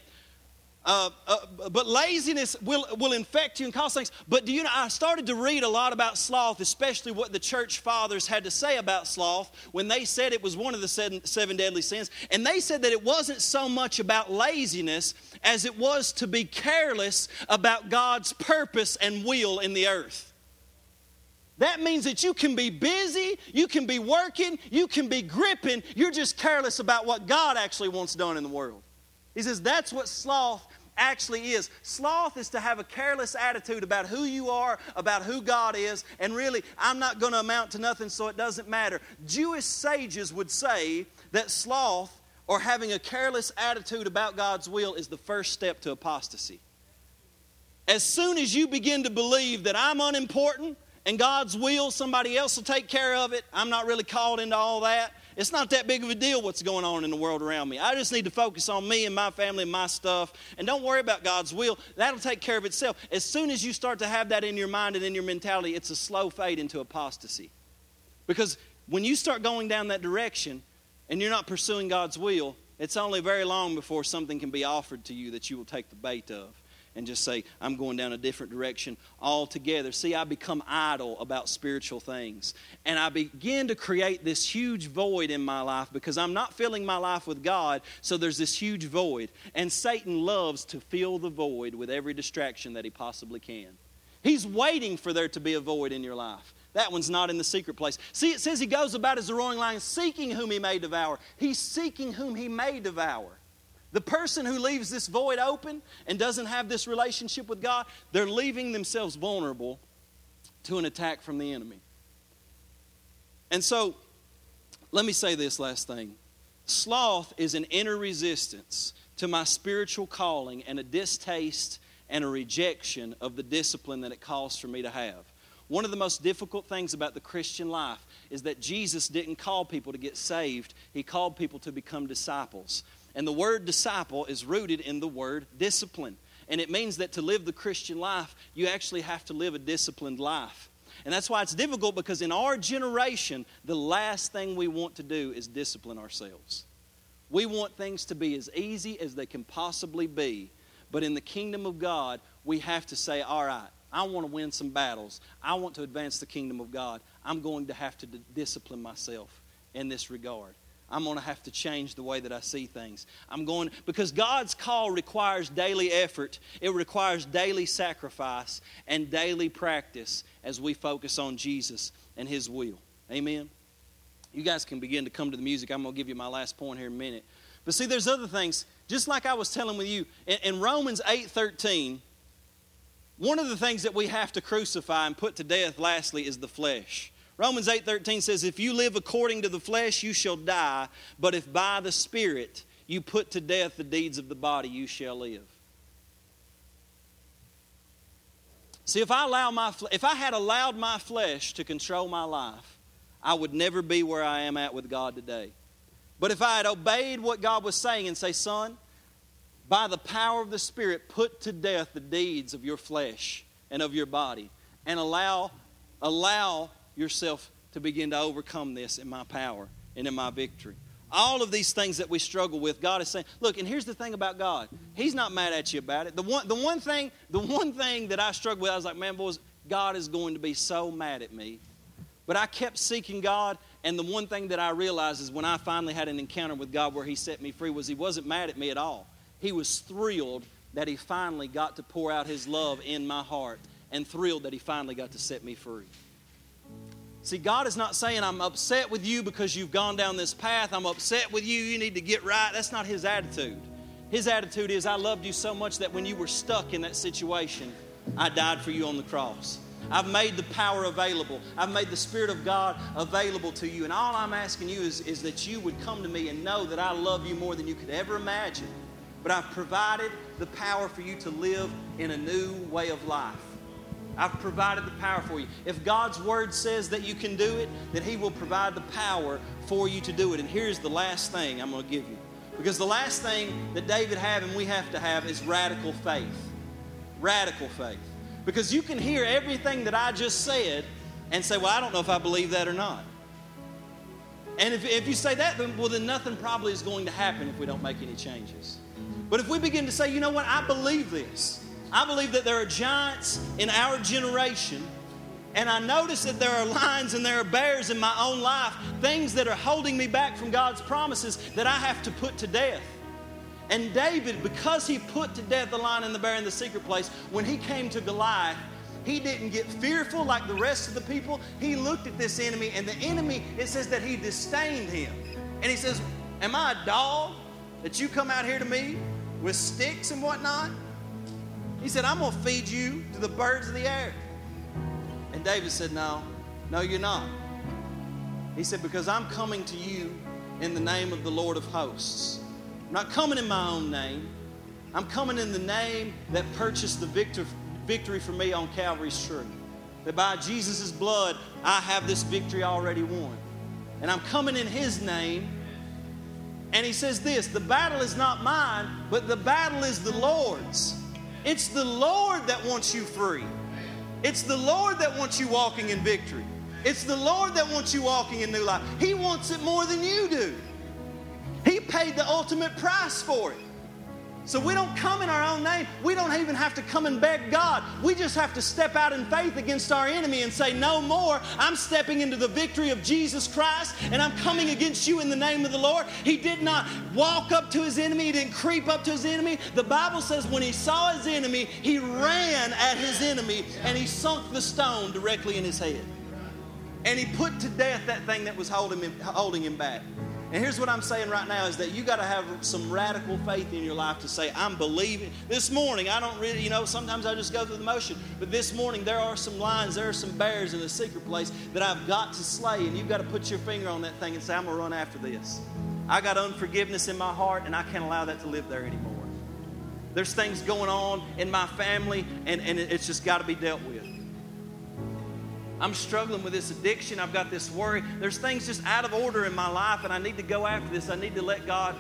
Uh, uh, but laziness will, will infect you and cause things. But do you know, I started to read a lot about sloth, especially what the church fathers had to say about sloth when they said it was one of the seven, seven deadly sins. And they said that it wasn't so much about laziness as it was to be careless about God's purpose and will in the earth. That means that you can be busy, you can be working, you can be gripping, you're just careless about what God actually wants done in the world. He says that's what sloth actually is. Sloth is to have a careless attitude about who you are, about who God is, and really, I'm not going to amount to nothing, so it doesn't matter. Jewish sages would say that sloth or having a careless attitude about God's will is the first step to apostasy. As soon as you begin to believe that I'm unimportant, and God's will, somebody else will take care of it. I'm not really called into all that. It's not that big of a deal what's going on in the world around me. I just need to focus on me and my family and my stuff. And don't worry about God's will. That'll take care of itself. As soon as you start to have that in your mind and in your mentality, it's a slow fade into apostasy. Because when you start going down that direction and you're not pursuing God's will, it's only very long before something can be offered to you that you will take the bait of and just say, I'm going down a different direction altogether. See, I become idle about spiritual things. And I begin to create this huge void in my life because I'm not filling my life with God, so there's this huge void. And Satan loves to fill the void with every distraction that he possibly can. He's waiting for there to be a void in your life. That one's not in the secret place. See, it says he goes about as a roaring lion, seeking whom he may devour. He's seeking whom he may devour. The person who leaves this void open and doesn't have this relationship with God, they're leaving themselves vulnerable to an attack from the enemy. And so, let me say this last thing sloth is an inner resistance to my spiritual calling and a distaste and a rejection of the discipline that it calls for me to have. One of the most difficult things about the Christian life is that Jesus didn't call people to get saved, He called people to become disciples. And the word disciple is rooted in the word discipline. And it means that to live the Christian life, you actually have to live a disciplined life. And that's why it's difficult because in our generation, the last thing we want to do is discipline ourselves. We want things to be as easy as they can possibly be. But in the kingdom of God, we have to say, all right, I want to win some battles. I want to advance the kingdom of God. I'm going to have to d- discipline myself in this regard. I'm going to have to change the way that I see things. I'm going, because God's call requires daily effort, it requires daily sacrifice and daily practice as we focus on Jesus and His will. Amen. You guys can begin to come to the music. I'm going to give you my last point here in a minute. But see, there's other things. Just like I was telling with you, in, in Romans 8 13, one of the things that we have to crucify and put to death, lastly, is the flesh. Romans 8:13 says if you live according to the flesh you shall die, but if by the spirit you put to death the deeds of the body you shall live. See, if I allow my if I had allowed my flesh to control my life, I would never be where I am at with God today. But if I had obeyed what God was saying and say, son, by the power of the Spirit, put to death the deeds of your flesh and of your body, and allow, allow yourself to begin to overcome this in my power and in my victory. All of these things that we struggle with, God is saying, look, and here's the thing about God. He's not mad at you about it. The one, the one thing, the one thing that I struggled with, I was like, man, boys, God is going to be so mad at me. But I kept seeking God, and the one thing that I realized is when I finally had an encounter with God where He set me free was He wasn't mad at me at all. He was thrilled that He finally got to pour out His love in my heart and thrilled that He finally got to set me free. See, God is not saying, I'm upset with you because you've gone down this path. I'm upset with you. You need to get right. That's not His attitude. His attitude is, I loved you so much that when you were stuck in that situation, I died for you on the cross. I've made the power available. I've made the Spirit of God available to you. And all I'm asking you is, is that you would come to me and know that I love you more than you could ever imagine. But I've provided the power for you to live in a new way of life. I've provided the power for you. If God's word says that you can do it, then He will provide the power for you to do it. And here's the last thing I'm going to give you. Because the last thing that David had and we have to have is radical faith. Radical faith. Because you can hear everything that I just said and say, well, I don't know if I believe that or not. And if, if you say that, then, well, then nothing probably is going to happen if we don't make any changes. But if we begin to say, you know what, I believe this. I believe that there are giants in our generation, and I notice that there are lions and there are bears in my own life, things that are holding me back from God's promises that I have to put to death. And David, because he put to death the lion and the bear in the secret place, when he came to Goliath, he didn't get fearful like the rest of the people. He looked at this enemy, and the enemy, it says that he disdained him. And he says, Am I a dog that you come out here to me with sticks and whatnot? He said, I'm going to feed you to the birds of the air. And David said, No, no, you're not. He said, Because I'm coming to you in the name of the Lord of hosts. I'm not coming in my own name. I'm coming in the name that purchased the victor, victory for me on Calvary's tree. That by Jesus' blood, I have this victory already won. And I'm coming in His name. And He says this the battle is not mine, but the battle is the Lord's. It's the Lord that wants you free. It's the Lord that wants you walking in victory. It's the Lord that wants you walking in new life. He wants it more than you do. He paid the ultimate price for it. So we don't come in our own name. We don't even have to come and beg God. We just have to step out in faith against our enemy and say, No more. I'm stepping into the victory of Jesus Christ and I'm coming against you in the name of the Lord. He did not walk up to his enemy, he didn't creep up to his enemy. The Bible says when he saw his enemy, he ran at his enemy and he sunk the stone directly in his head. And he put to death that thing that was holding him, holding him back. And here's what I'm saying right now is that you got to have some radical faith in your life to say, I'm believing. This morning, I don't really, you know, sometimes I just go through the motion. But this morning, there are some lions, there are some bears in the secret place that I've got to slay. And you've got to put your finger on that thing and say, I'm going to run after this. I got unforgiveness in my heart, and I can't allow that to live there anymore. There's things going on in my family, and, and it's just got to be dealt with. I'm struggling with this addiction. I've got this worry. There's things just out of order in my life, and I need to go after this. I need to let God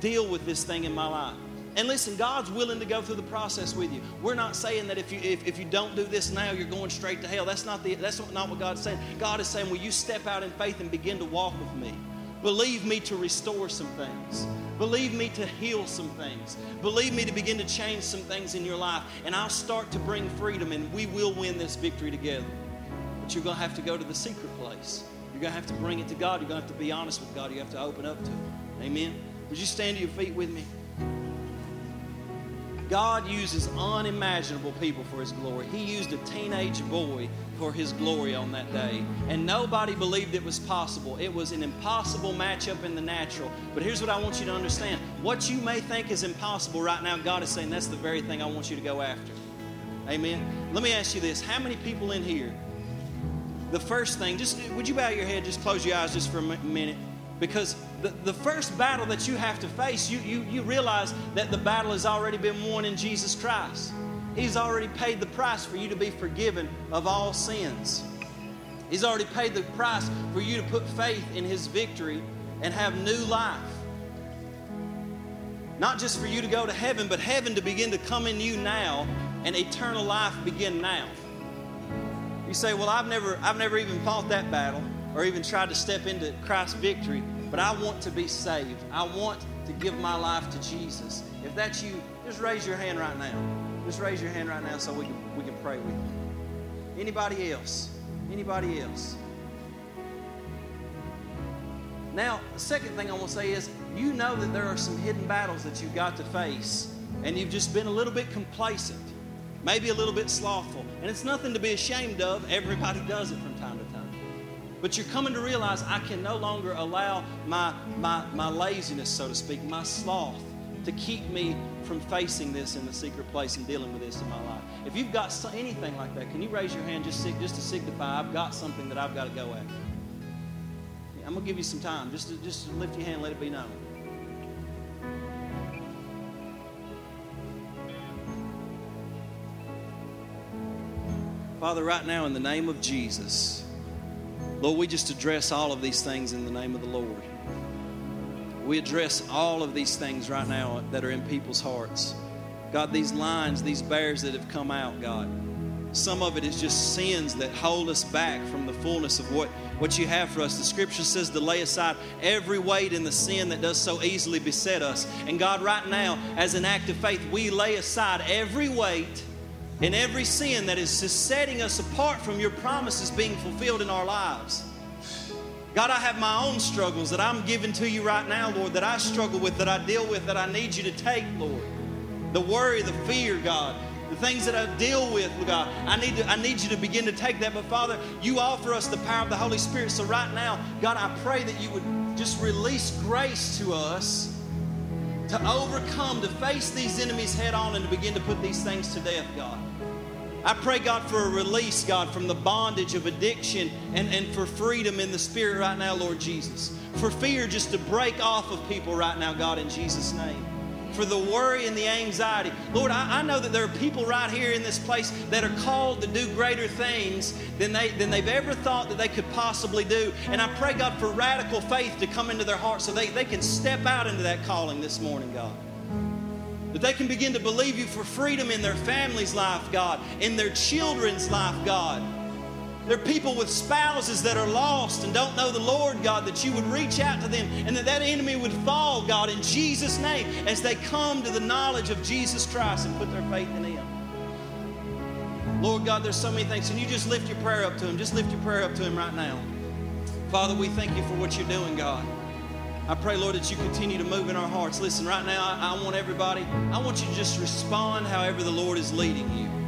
deal with this thing in my life. And listen, God's willing to go through the process with you. We're not saying that if you if, if you don't do this now, you're going straight to hell. That's not the that's not what God's saying. God is saying, Will you step out in faith and begin to walk with me? Believe me to restore some things. Believe me to heal some things. Believe me to begin to change some things in your life. And I'll start to bring freedom, and we will win this victory together. But you're going to have to go to the secret place. You're going to have to bring it to God. You're going to have to be honest with God. You have to open up to Him. Amen? Would you stand to your feet with me? God uses unimaginable people for His glory. He used a teenage boy for His glory on that day. And nobody believed it was possible. It was an impossible matchup in the natural. But here's what I want you to understand what you may think is impossible right now, God is saying that's the very thing I want you to go after. Amen. Let me ask you this how many people in here the first thing, just would you bow your head, just close your eyes just for a minute? Because the, the first battle that you have to face, you, you, you realize that the battle has already been won in Jesus Christ. He's already paid the price for you to be forgiven of all sins. He's already paid the price for you to put faith in His victory and have new life. Not just for you to go to heaven, but heaven to begin to come in you now and eternal life begin now. You say, Well, I've never, I've never even fought that battle or even tried to step into Christ's victory, but I want to be saved. I want to give my life to Jesus. If that's you, just raise your hand right now. Just raise your hand right now so we can, we can pray with you. Anybody else? Anybody else? Now, the second thing I want to say is you know that there are some hidden battles that you've got to face, and you've just been a little bit complacent, maybe a little bit slothful. And it's nothing to be ashamed of. Everybody does it from time to time. But you're coming to realize I can no longer allow my, my, my laziness, so to speak, my sloth, to keep me from facing this in the secret place and dealing with this in my life. If you've got anything like that, can you raise your hand just, just to signify I've got something that I've got to go after? I'm going to give you some time. Just, to, just lift your hand let it be known. Father, right now, in the name of Jesus, Lord, we just address all of these things in the name of the Lord. We address all of these things right now that are in people's hearts. God, these lines, these bears that have come out, God, some of it is just sins that hold us back from the fullness of what, what you have for us. The scripture says to lay aside every weight and the sin that does so easily beset us. And God, right now, as an act of faith, we lay aside every weight and every sin that is setting us apart from your promises being fulfilled in our lives. God, I have my own struggles that I'm giving to you right now, Lord, that I struggle with, that I deal with, that I need you to take, Lord. The worry, the fear, God, the things that I deal with, God, I need, to, I need you to begin to take that. But Father, you offer us the power of the Holy Spirit. So right now, God, I pray that you would just release grace to us to overcome, to face these enemies head on, and to begin to put these things to death, God. I pray, God, for a release, God, from the bondage of addiction and, and for freedom in the spirit right now, Lord Jesus. For fear just to break off of people right now, God, in Jesus' name. For the worry and the anxiety. Lord, I, I know that there are people right here in this place that are called to do greater things than, they, than they've ever thought that they could possibly do. And I pray, God, for radical faith to come into their hearts so they, they can step out into that calling this morning, God. That they can begin to believe you for freedom in their family's life, God, in their children's life, God. There are people with spouses that are lost and don't know the Lord, God, that you would reach out to them and that that enemy would fall, God, in Jesus' name as they come to the knowledge of Jesus Christ and put their faith in Him. Lord God, there's so many things. Can you just lift your prayer up to Him? Just lift your prayer up to Him right now. Father, we thank you for what you're doing, God. I pray, Lord, that you continue to move in our hearts. Listen, right now, I, I want everybody, I want you to just respond however the Lord is leading you.